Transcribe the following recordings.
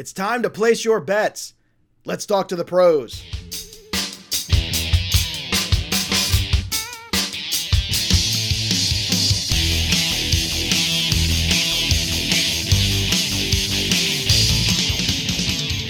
It's time to place your bets. Let's talk to the pros.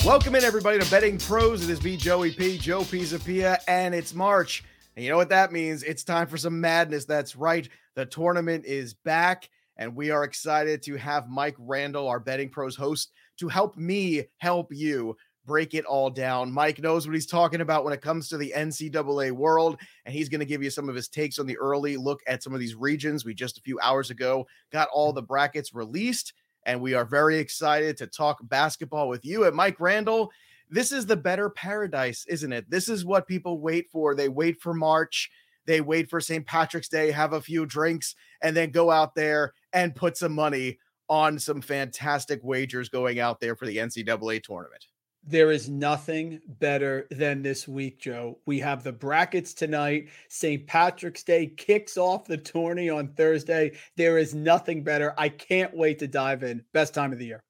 Welcome in, everybody, to Betting Pros. It is me, Joey P, Joe Pisapia, and it's March. And you know what that means? It's time for some madness. That's right. The tournament is back, and we are excited to have Mike Randall, our Betting Pros host, to help me help you break it all down. Mike knows what he's talking about when it comes to the NCAA world, and he's going to give you some of his takes on the early look at some of these regions. We just a few hours ago got all the brackets released, and we are very excited to talk basketball with you. at Mike Randall, this is the better paradise, isn't it? This is what people wait for. They wait for March. They wait for St. Patrick's Day, have a few drinks, and then go out there and put some money on some fantastic wagers going out there for the NCAA tournament. There is nothing better than this week, Joe. We have the brackets tonight. St. Patrick's Day kicks off the tourney on Thursday. There is nothing better. I can't wait to dive in. Best time of the year.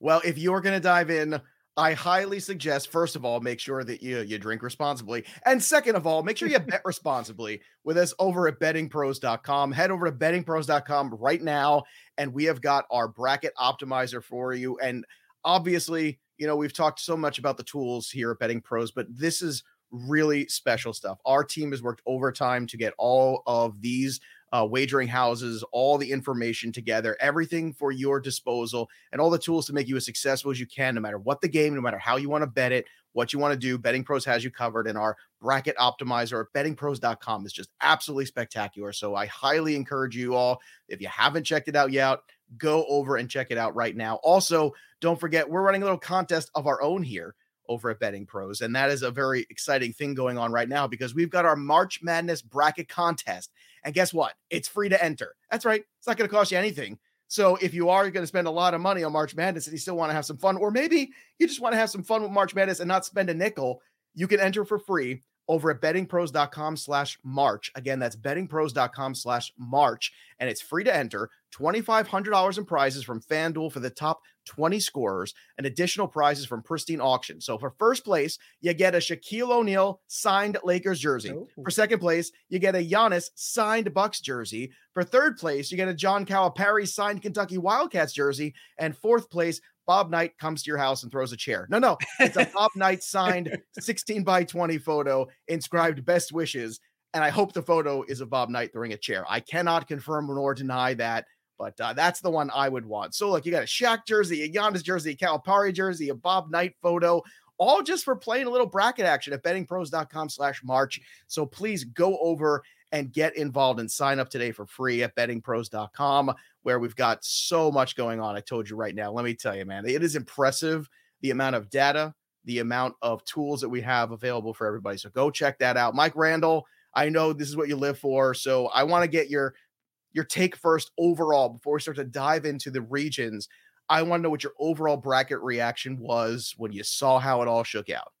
Well, if you're going to dive in, I highly suggest, first of all, make sure that you, you drink responsibly. And second of all, make sure you bet responsibly with us over at bettingpros.com. Head over to bettingpros.com right now, and we have got our bracket optimizer for you. And obviously, you know, we've talked so much about the tools here at Betting Pros, but this is really special stuff. Our team has worked overtime to get all of these uh, wagering houses, all the information together, everything for your disposal, and all the tools to make you as successful as you can, no matter what the game, no matter how you want to bet it, what you want to do. Betting Pros has you covered, and our bracket optimizer at bettingpros.com is just absolutely spectacular. So I highly encourage you all, if you haven't checked it out yet, go over and check it out right now. Also, don't forget, we're running a little contest of our own here over at Betting Pros. And that is a very exciting thing going on right now because we've got our March Madness bracket contest. And guess what? It's free to enter. That's right. It's not going to cost you anything. So if you are going to spend a lot of money on March Madness and you still want to have some fun, or maybe you just want to have some fun with March Madness and not spend a nickel, you can enter for free over at bettingpros.com slash March. Again, that's bettingpros.com slash March. And it's free to enter $2,500 in prizes from FanDuel for the top 20 scorers and additional prizes from Pristine Auction. So for first place, you get a Shaquille O'Neal signed Lakers jersey. Oh. For second place, you get a Giannis signed Bucks jersey. For third place, you get a John Calipari signed Kentucky Wildcats jersey. And fourth place, Bob Knight comes to your house and throws a chair. No, no, it's a Bob Knight signed 16 by 20 photo inscribed best wishes. And I hope the photo is of Bob Knight throwing a chair. I cannot confirm nor deny that, but uh, that's the one I would want. So, look, you got a Shaq jersey, a Giannis jersey, a Calipari jersey, a Bob Knight photo, all just for playing a little bracket action at bettingpros.com slash March. So please go over and get involved and sign up today for free at bettingpros.com where we've got so much going on. I told you right now. Let me tell you, man, it is impressive the amount of data, the amount of tools that we have available for everybody. So go check that out. Mike Randall, I know this is what you live for. So I want to get your your take first overall before we start to dive into the regions. I want to know what your overall bracket reaction was when you saw how it all shook out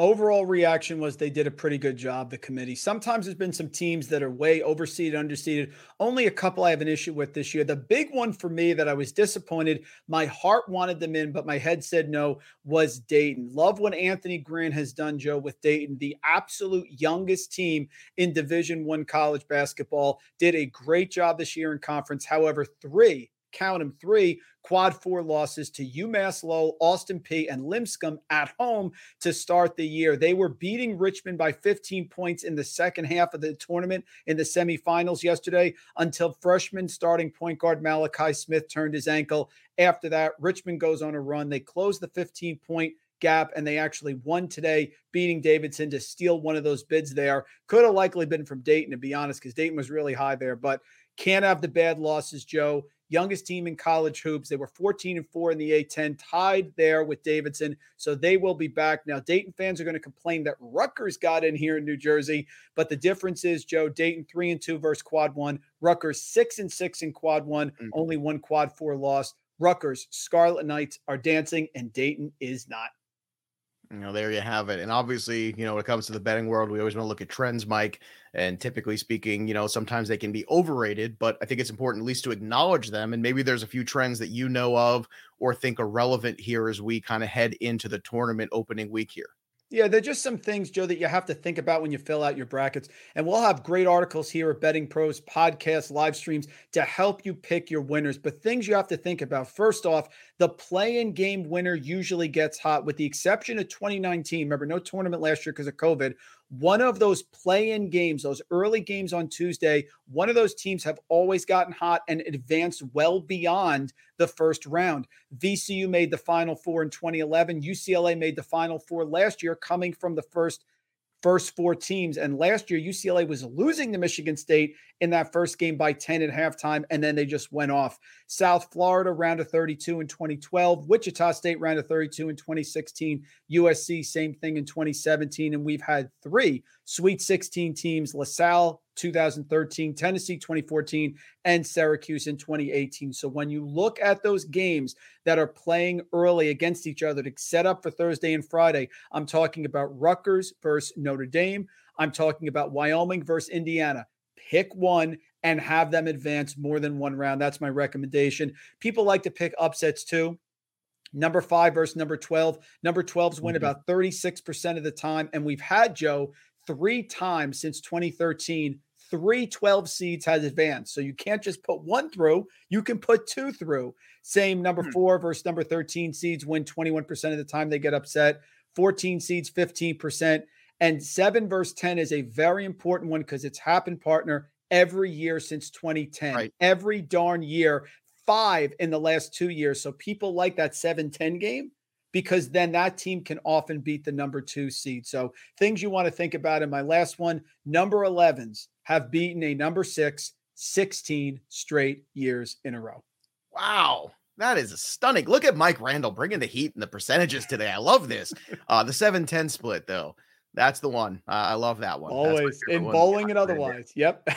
overall reaction was they did a pretty good job the committee. Sometimes there's been some teams that are way overseeded underseeded. Only a couple i have an issue with this year. The big one for me that i was disappointed my heart wanted them in but my head said no was dayton. Love what anthony grant has done joe with dayton. The absolute youngest team in division one college basketball. Did a great job this year in conference. However three count them three quad four losses to UMass Lowell, Austin Peay, and Lipscomb at home to start the year. They were beating Richmond by 15 points in the second half of the tournament in the semifinals yesterday until freshman starting point guard Malachi Smith turned his ankle. After that, Richmond goes on a run. They close the 15 point gap and they actually won today, beating Davidson to steal one of those bids there. Could have likely been from Dayton, to be honest, because Dayton was really high there, but can't have the bad losses, Joe youngest team in college hoops. They were 14 and 4 in the A10, tied there with Davidson. So they will be back. Now, Dayton fans are going to complain that Rutgers got in here in New Jersey, but the difference is, Joe, Dayton 3 and 2 versus quad one, Rutgers 6 and 6 in quad one, mm-hmm. only one quad four loss. Rutgers, Scarlet Knights are dancing, and Dayton is not. You know, there you have it. And obviously, you know, when it comes to the betting world, we always want to look at trends, Mike. And typically speaking, you know, sometimes they can be overrated, but I think it's important at least to acknowledge them. And maybe there's a few trends that you know of or think are relevant here as we kind of head into the tournament opening week here. Yeah, there're just some things, Joe, that you have to think about when you fill out your brackets. And we'll have great articles here at Betting Pros, podcasts, live streams to help you pick your winners. But things you have to think about first off, the play in game winner usually gets hot, with the exception of 2019. Remember, no tournament last year because of COVID one of those play in games, those early games on Tuesday, one of those teams have always gotten hot and advanced well beyond the first round. VCU made the final four in 2011. UCLA made the final four last year, coming from the first first four teams. And last year, UCLA was losing to Michigan State in that first game by 10 at halftime, and then they just went off. South Florida, round of 32 in 2012. Wichita State, round of 32 in 2016. USC, same thing in 2017. And we've had three Sweet 16 teams LaSalle, 2013, Tennessee 2014, and Syracuse in 2018. So when you look at those games that are playing early against each other to set up for Thursday and Friday, I'm talking about Rutgers versus Notre Dame. I'm talking about Wyoming versus Indiana. Pick one and have them advance more than one round. That's my recommendation. People like to pick upsets too. Number five versus number 12. Number 12s win mm-hmm. about 36% of the time. And we've had Joe three times since 2013 three 12 seeds has advanced. So you can't just put one through, you can put two through. Same number hmm. four versus number 13 seeds win 21% of the time they get upset, 14 seeds, 15%. And seven versus 10 is a very important one because it's happened, partner, every year since 2010. Right. Every darn year, five in the last two years. So people like that 7 10 game because then that team can often beat the number two seed. So things you want to think about in my last one number 11s have beaten a number six 16 straight years in a row. Wow. That is stunning. Look at Mike Randall bringing the heat and the percentages today. I love this. Uh, the 7 10 split, though. That's the one. Uh, I love that one. Always in bowling and otherwise. Yep.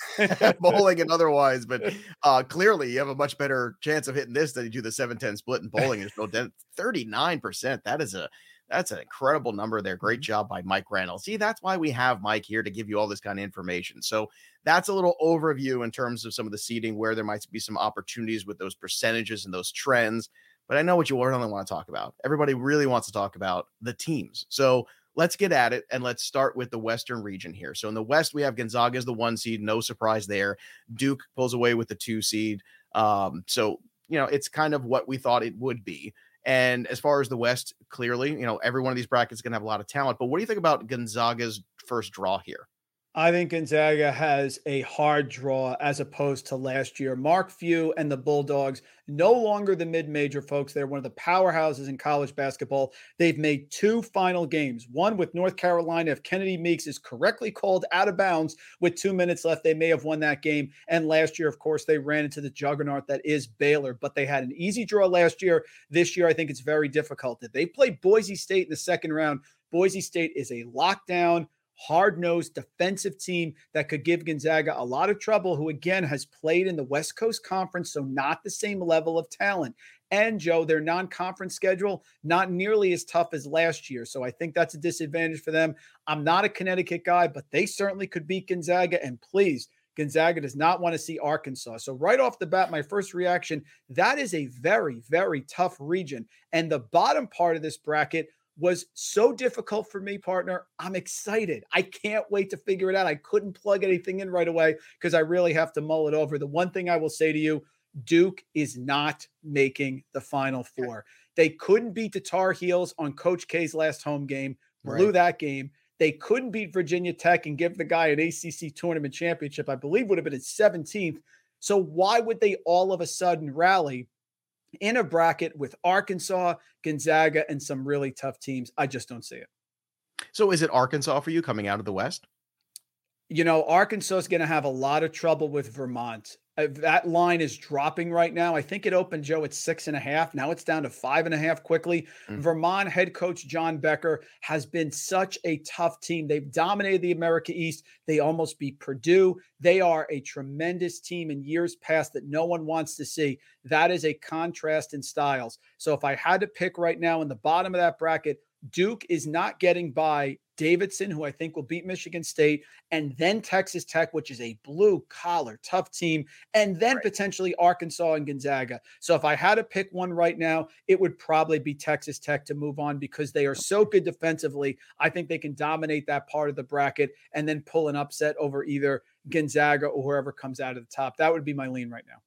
bowling and otherwise, but uh, clearly you have a much better chance of hitting this than you do the 7-10 split in bowling. Is 39%. That is a that's an incredible number there. Great mm-hmm. job by Mike Reynolds. See, that's why we have Mike here to give you all this kind of information. So that's a little overview in terms of some of the seating, where there might be some opportunities with those percentages and those trends. But I know what you really want to talk about. Everybody really wants to talk about the teams. So let's get at it and let's start with the Western region here. So in the West, we have Gonzaga as the one seed, no surprise there. Duke pulls away with the two seed. Um, so you know, it's kind of what we thought it would be. And as far as the West, clearly, you know, every one of these brackets is going to have a lot of talent. But what do you think about Gonzaga's first draw here? I think Gonzaga has a hard draw as opposed to last year. Mark Few and the Bulldogs, no longer the mid major folks. They're one of the powerhouses in college basketball. They've made two final games, one with North Carolina. If Kennedy Meeks is correctly called out of bounds with two minutes left, they may have won that game. And last year, of course, they ran into the juggernaut that is Baylor, but they had an easy draw last year. This year, I think it's very difficult. They played Boise State in the second round. Boise State is a lockdown hard nosed defensive team that could give Gonzaga a lot of trouble, who again has played in the West Coast Conference, so not the same level of talent. And Joe, their non conference schedule, not nearly as tough as last year. So I think that's a disadvantage for them. I'm not a Connecticut guy, but they certainly could beat Gonzaga. And please, Gonzaga does not want to see Arkansas. So, right off the bat, my first reaction that is a very, very tough region. And the bottom part of this bracket was so difficult for me, partner. I'm excited. I can't wait to figure it out. I couldn't plug anything in right away because I really have to mull it over. The one thing I will say to you Duke is not making the final four. They couldn't beat the Tar Heels on Coach K's last home game, blew right. that game. They couldn't beat Virginia Tech and give the guy an ACC tournament championship, I believe would have been his 17th. So why would they all of a sudden rally? In a bracket with Arkansas, Gonzaga, and some really tough teams. I just don't see it. So is it Arkansas for you coming out of the West? You know, Arkansas is going to have a lot of trouble with Vermont. Uh, that line is dropping right now. I think it opened Joe at six and a half. Now it's down to five and a half quickly. Mm. Vermont head coach John Becker has been such a tough team. They've dominated the America East. They almost beat Purdue. They are a tremendous team in years past that no one wants to see. That is a contrast in styles. So if I had to pick right now in the bottom of that bracket, Duke is not getting by Davidson, who I think will beat Michigan State, and then Texas Tech, which is a blue collar, tough team, and then right. potentially Arkansas and Gonzaga. So if I had to pick one right now, it would probably be Texas Tech to move on because they are so good defensively. I think they can dominate that part of the bracket and then pull an upset over either Gonzaga or whoever comes out of the top. That would be my lean right now.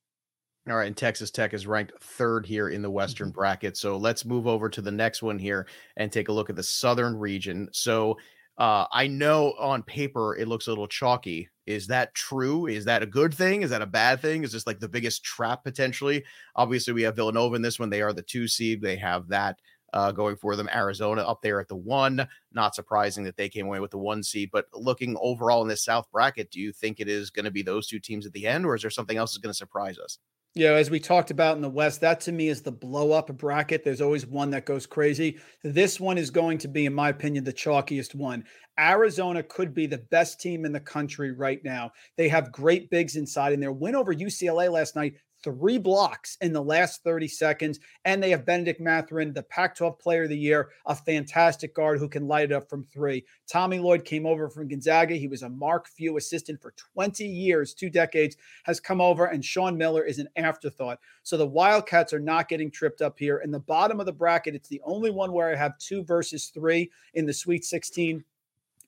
All right, and Texas Tech is ranked third here in the Western mm-hmm. bracket. So let's move over to the next one here and take a look at the Southern region. So uh, I know on paper it looks a little chalky. Is that true? Is that a good thing? Is that a bad thing? Is this like the biggest trap potentially? Obviously, we have Villanova in this one. They are the two seed. They have that uh, going for them. Arizona up there at the one. Not surprising that they came away with the one seed. But looking overall in this South bracket, do you think it is going to be those two teams at the end, or is there something else that's going to surprise us? Yeah, as we talked about in the West, that to me is the blow up bracket. There's always one that goes crazy. This one is going to be, in my opinion, the chalkiest one. Arizona could be the best team in the country right now. They have great bigs inside, and their win over UCLA last night three blocks in the last 30 seconds. And they have Benedict Mathurin, the Pac 12 player of the year, a fantastic guard who can light it up from three. Tommy Lloyd came over from Gonzaga. He was a Mark Few assistant for 20 years, two decades, has come over, and Sean Miller is an afterthought. So the Wildcats are not getting tripped up here. In the bottom of the bracket, it's the only one where I have two versus three in the Sweet 16.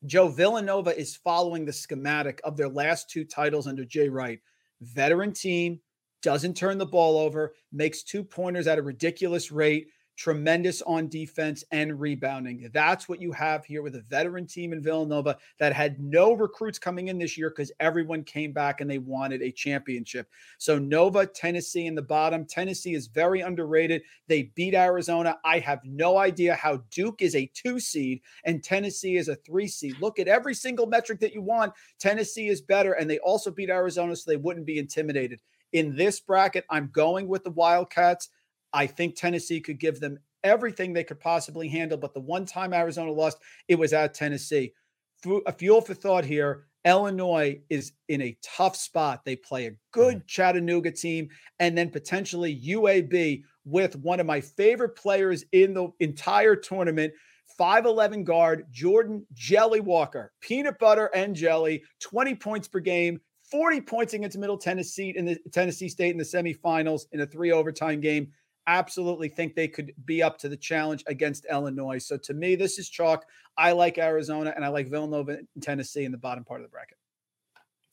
Joe Villanova is following the schematic of their last two titles under Jay Wright. Veteran team, doesn't turn the ball over, makes two pointers at a ridiculous rate, tremendous on defense and rebounding. That's what you have here with a veteran team in Villanova that had no recruits coming in this year because everyone came back and they wanted a championship. So Nova, Tennessee in the bottom. Tennessee is very underrated. They beat Arizona. I have no idea how Duke is a two seed and Tennessee is a three seed. Look at every single metric that you want. Tennessee is better and they also beat Arizona so they wouldn't be intimidated. In this bracket, I'm going with the Wildcats. I think Tennessee could give them everything they could possibly handle. But the one time Arizona lost, it was at Tennessee. A fuel for thought here. Illinois is in a tough spot. They play a good mm-hmm. Chattanooga team and then potentially UAB with one of my favorite players in the entire tournament. 5'11 guard, Jordan Jelly Walker, peanut butter and jelly, 20 points per game, 40 points against Middle Tennessee in the Tennessee State in the semifinals in a three overtime game. Absolutely think they could be up to the challenge against Illinois. So to me, this is chalk. I like Arizona and I like Villanova and Tennessee in the bottom part of the bracket.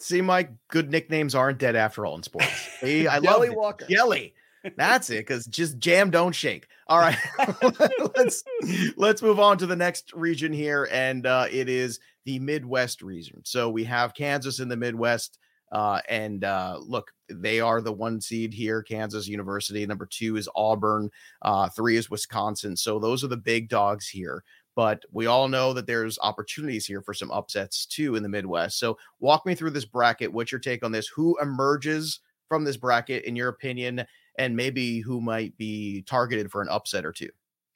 See, Mike, good nicknames aren't dead after all in sports. Hey, I love Walker. Jelly. That's it, because just jam, don't shake. All right, let's let's move on to the next region here, and uh, it is the Midwest region. So we have Kansas in the Midwest. Uh, and uh, look, they are the one seed here, Kansas University. Number two is Auburn. Uh, three is Wisconsin. So those are the big dogs here. But we all know that there's opportunities here for some upsets too in the Midwest. So walk me through this bracket. What's your take on this? Who emerges from this bracket, in your opinion, and maybe who might be targeted for an upset or two?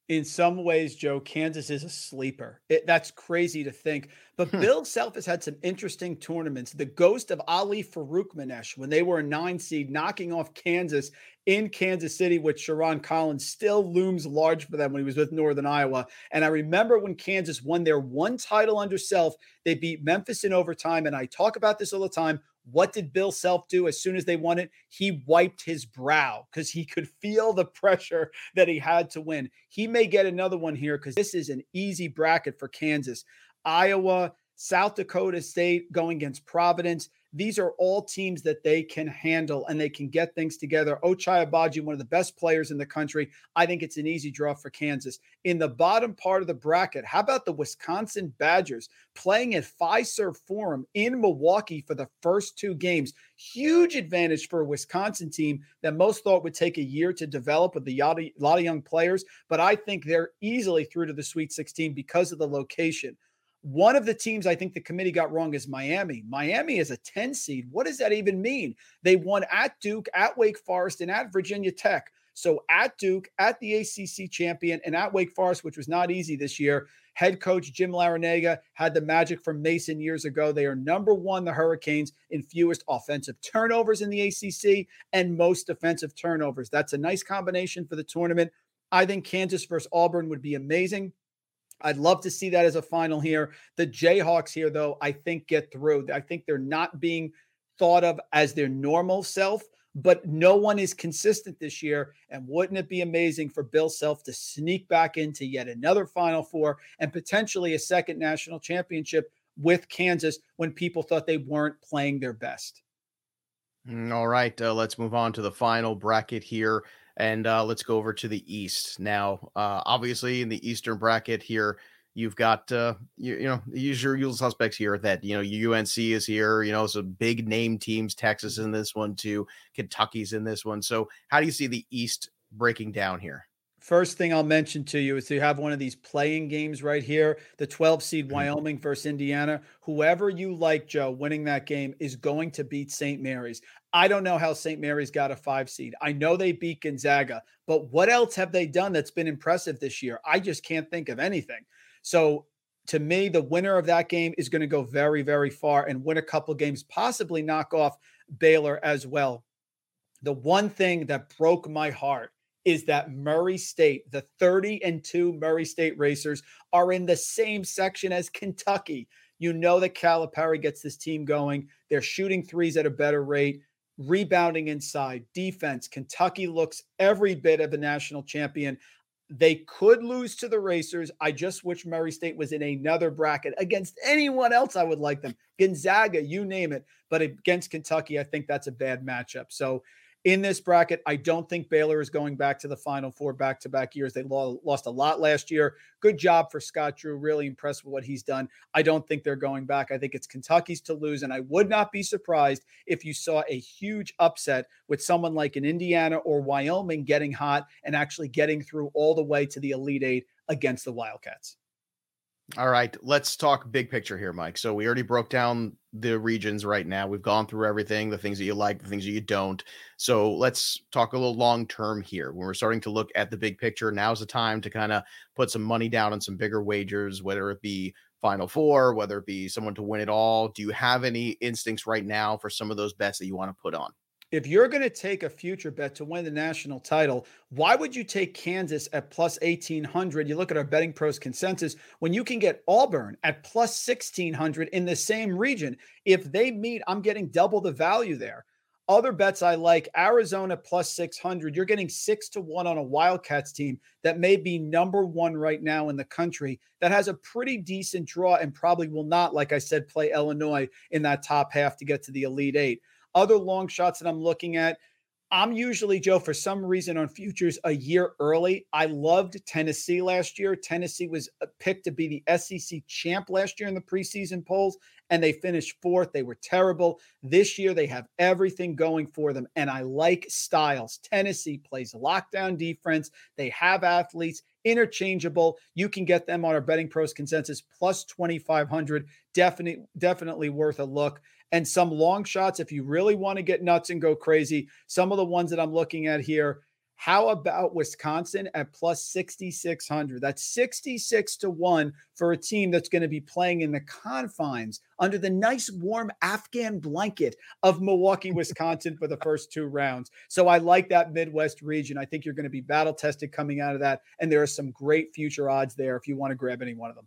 In some ways, Joe, Kansas is a sleeper. It, that's crazy to think. But hmm. Bill Self has had some interesting tournaments. The ghost of Ali Farokhmanesh, when they were a nine seed, knocking off Kansas in Kansas City, which Sherron Collins still looms large for them when he was with Northern Iowa. And I remember when Kansas won their one title under Self, they beat Memphis in overtime. And I talk about this all the time. What did Bill Self do as soon as they won it? He wiped his brow because he could feel the pressure that he had to win. He may get another one here because this is an easy bracket for Kansas. Iowa, South Dakota State going against Providence. These are all teams that they can handle and they can get things together. Ochai Agbaji, one of the best players in the country. I think it's an easy draw for Kansas. In the bottom part of the bracket, how about the Wisconsin Badgers playing at Fiserv Forum in Milwaukee for the first two games? Huge advantage for a Wisconsin team that most thought would take a year to develop with a lot of young players, but I think they're easily through to the Sweet 16 because of the location. One of the teams I think the committee got wrong is Miami. Miami is a 10 seed. What does that even mean? They won at Duke, at Wake Forest, and at Virginia Tech. So at Duke, at the ACC champion, and at Wake Forest, which was not easy this year, head coach Jim Larrañaga had the magic from Mason years ago. They are number one, the Hurricanes, in fewest offensive turnovers in the ACC and most defensive turnovers. That's a nice combination for the tournament. I think Kansas versus Auburn would be amazing. I'd love to see that as a final here. The Jayhawks here, though, I think get through. I think they're not being thought of as their normal self, but no one is consistent this year. And wouldn't it be amazing for Bill Self to sneak back into yet another Final Four and potentially a second national championship with Kansas when people thought they weren't playing their best? Mm, all right, uh, let's move on to the final bracket here. And uh, let's go over to the East now. Uh, obviously, in the Eastern bracket here, you've got uh, you, you know your usual suspects here. That you know UNC is here. You know some big name teams. Texas in this one too. Kentucky's in this one. So how do you see the East breaking down here? First thing I'll mention to you is you have one of these playing games right here, the 12 seed mm-hmm. Wyoming versus Indiana. Whoever you like, Joe, winning that game is going to beat St. Mary's. I don't know how St. Mary's got a five seed. I know they beat Gonzaga, but what else have they done that's been impressive this year? I just can't think of anything. So to me, the winner of that game is going to go very, very far and win a couple games, possibly knock off Baylor as well. The one thing that broke my heart is that Murray State, the 30 and 2 Murray State Racers, are in the same section as Kentucky. You know that Calipari gets this team going. They're shooting threes at a better rate, rebounding inside, defense. Kentucky looks every bit of a national champion. They could lose to the Racers. I just wish Murray State was in another bracket against anyone else. I would like them. Gonzaga, you name it. But against Kentucky, I think that's a bad matchup. So in this bracket. I don't think Baylor is going back to the Final Four back to back years. They lost a lot last year. Good job for Scott Drew. Really impressed with what he's done. I don't think they're going back. I think it's Kentucky's to lose. And I would not be surprised if you saw a huge upset with someone like an Indiana or Wyoming getting hot and actually getting through all the way to the Elite Eight against the Wildcats. All right, let's talk big picture here, Mike. So we already broke down the regions right now. We've gone through everything, the things that you like, the things that you don't. So let's talk a little long term here. When we're starting to look at the big picture, now's the time to kind of put some money down on some bigger wagers, whether it be Final Four, whether it be someone to win it all. Do you have any instincts right now for some of those bets that you want to put on? If you're going to take a future bet to win the national title, why would you take Kansas at plus 1800? You look at our betting pros consensus when you can get Auburn at plus 1600 in the same region. If they meet, I'm getting double the value there. Other bets I like Arizona plus 600. You're getting six to one on a Wildcats team that may be number one right now in the country that has a pretty decent draw and probably will not, like I said, play Illinois in that top half to get to the Elite Eight. Other long shots that I'm looking at, I'm usually, Joe, for some reason on futures a year early. I loved Tennessee last year. Tennessee was uh, picked to be the SEC champ last year in the preseason polls, and they finished fourth. They were terrible. This year, they have everything going for them, and I like styles. Tennessee plays lockdown defense, they have athletes. Interchangeable. You can get them on our betting pros consensus plus 2,500. Definitely, definitely worth a look and some long shots if you really want to get nuts and go crazy. Some of the ones that I'm looking at here. How about Wisconsin at plus 6,600? That's 66 to 1 for a team that's going to be playing in the confines under the nice warm Afghan blanket of Milwaukee, Wisconsin for the first two rounds. So I like that Midwest region. I think you're going to be battle tested coming out of that. And there are some great future odds there if you want to grab any one of them.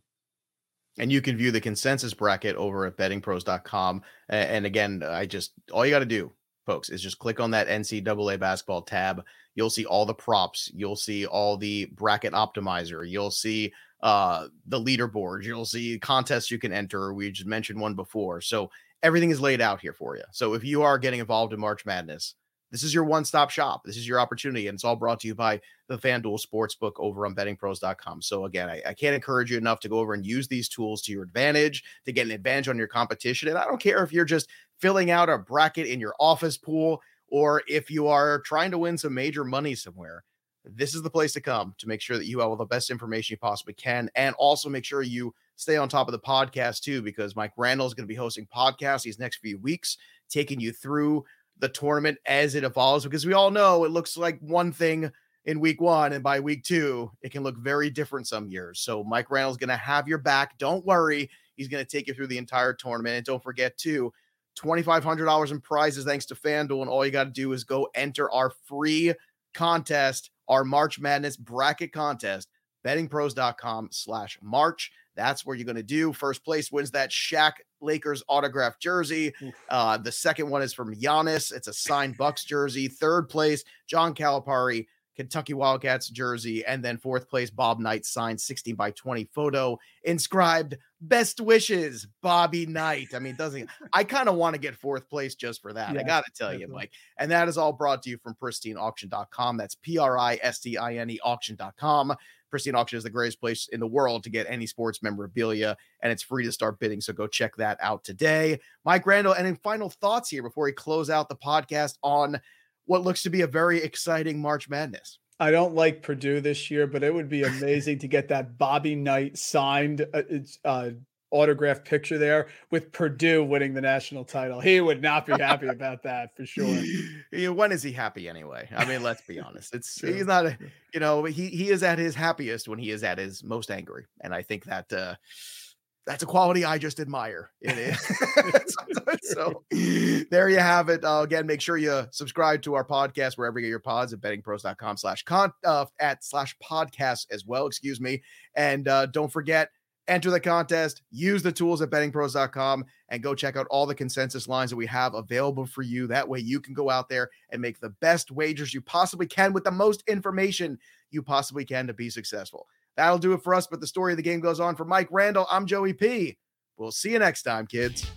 And you can view the consensus bracket over at bettingpros.com. And again, I just all you got to do, folks, is just click on that NCAA basketball tab. You'll see all the props. You'll see all the bracket optimizer. You'll see uh the leaderboard. You'll see contests you can enter. We just mentioned one before. So everything is laid out here for you. So if you are getting involved in March Madness, this is your one stop shop. This is your opportunity. And it's all brought to you by the FanDuel Sportsbook over on bettingpros.com. So, again, I, I, can't encourage you enough to go over and use these tools to your advantage to get an advantage on your competition. And I don't care if you're just filling out a bracket in your office pool or if you are trying to win some major money somewhere. This is the place to come to make sure that you have all the best information you possibly can. And also make sure you stay on top of the podcast too, because Mike Randall is going to be hosting podcasts these next few weeks, taking you through the tournament as it evolves because we all know it looks like one thing in week one and by week two it can look very different some years so mike randall's going to have your back don't worry he's going to take you through the entire tournament and don't forget too $2500 in prizes thanks to fanduel and all you got to do is go enter our free contest our march madness bracket contest bettingpros.com slash March. That's where you're going to do. First place wins that Shaq Lakers autograph jersey. Uh, the second one is from Giannis. It's a signed Bucks jersey. Third place, John Calipari, Kentucky Wildcats jersey. And then fourth place, Bob Knight signed 16 by 20 photo inscribed best wishes, Bobby Knight. I mean, doesn't I kind of want to get fourth place just for that? Yeah, I got to tell definitely. you, Mike. And that is all brought to you from pristineauction.com. That's P R I S T I N E auction.com. Pristine Auction is the greatest place in the world to get any sports memorabilia, and it's free to start bidding. So go check that out today. Mike Randall, and in final thoughts here before we close out the podcast on what looks to be a very exciting March Madness. I don't like Purdue this year, but it would be amazing to get that Bobby Knight signed uh, uh, autograph picture there with Purdue winning the national title. He would not be happy about that for sure. when is he happy anyway? I mean, let's be honest. It's he's not, a, you know, he he is at his happiest when he is at his most angry, and I think that uh, that's a quality I just admire. It is. so there you have it. Uh, again, make sure you subscribe to our podcast wherever you get your pods at bettingpros.com slash con uh, at slash podcast as well. Excuse me. And uh, don't forget enter the contest, use the tools at bettingpros.com, and go check out all the consensus lines that we have available for you. That way, you can go out there and make the best wagers you possibly can with the most information you possibly can to be successful. That'll do it for us. But the story of the game goes on. For Mike Randall, I'm Joey P. We'll see you next time, kids.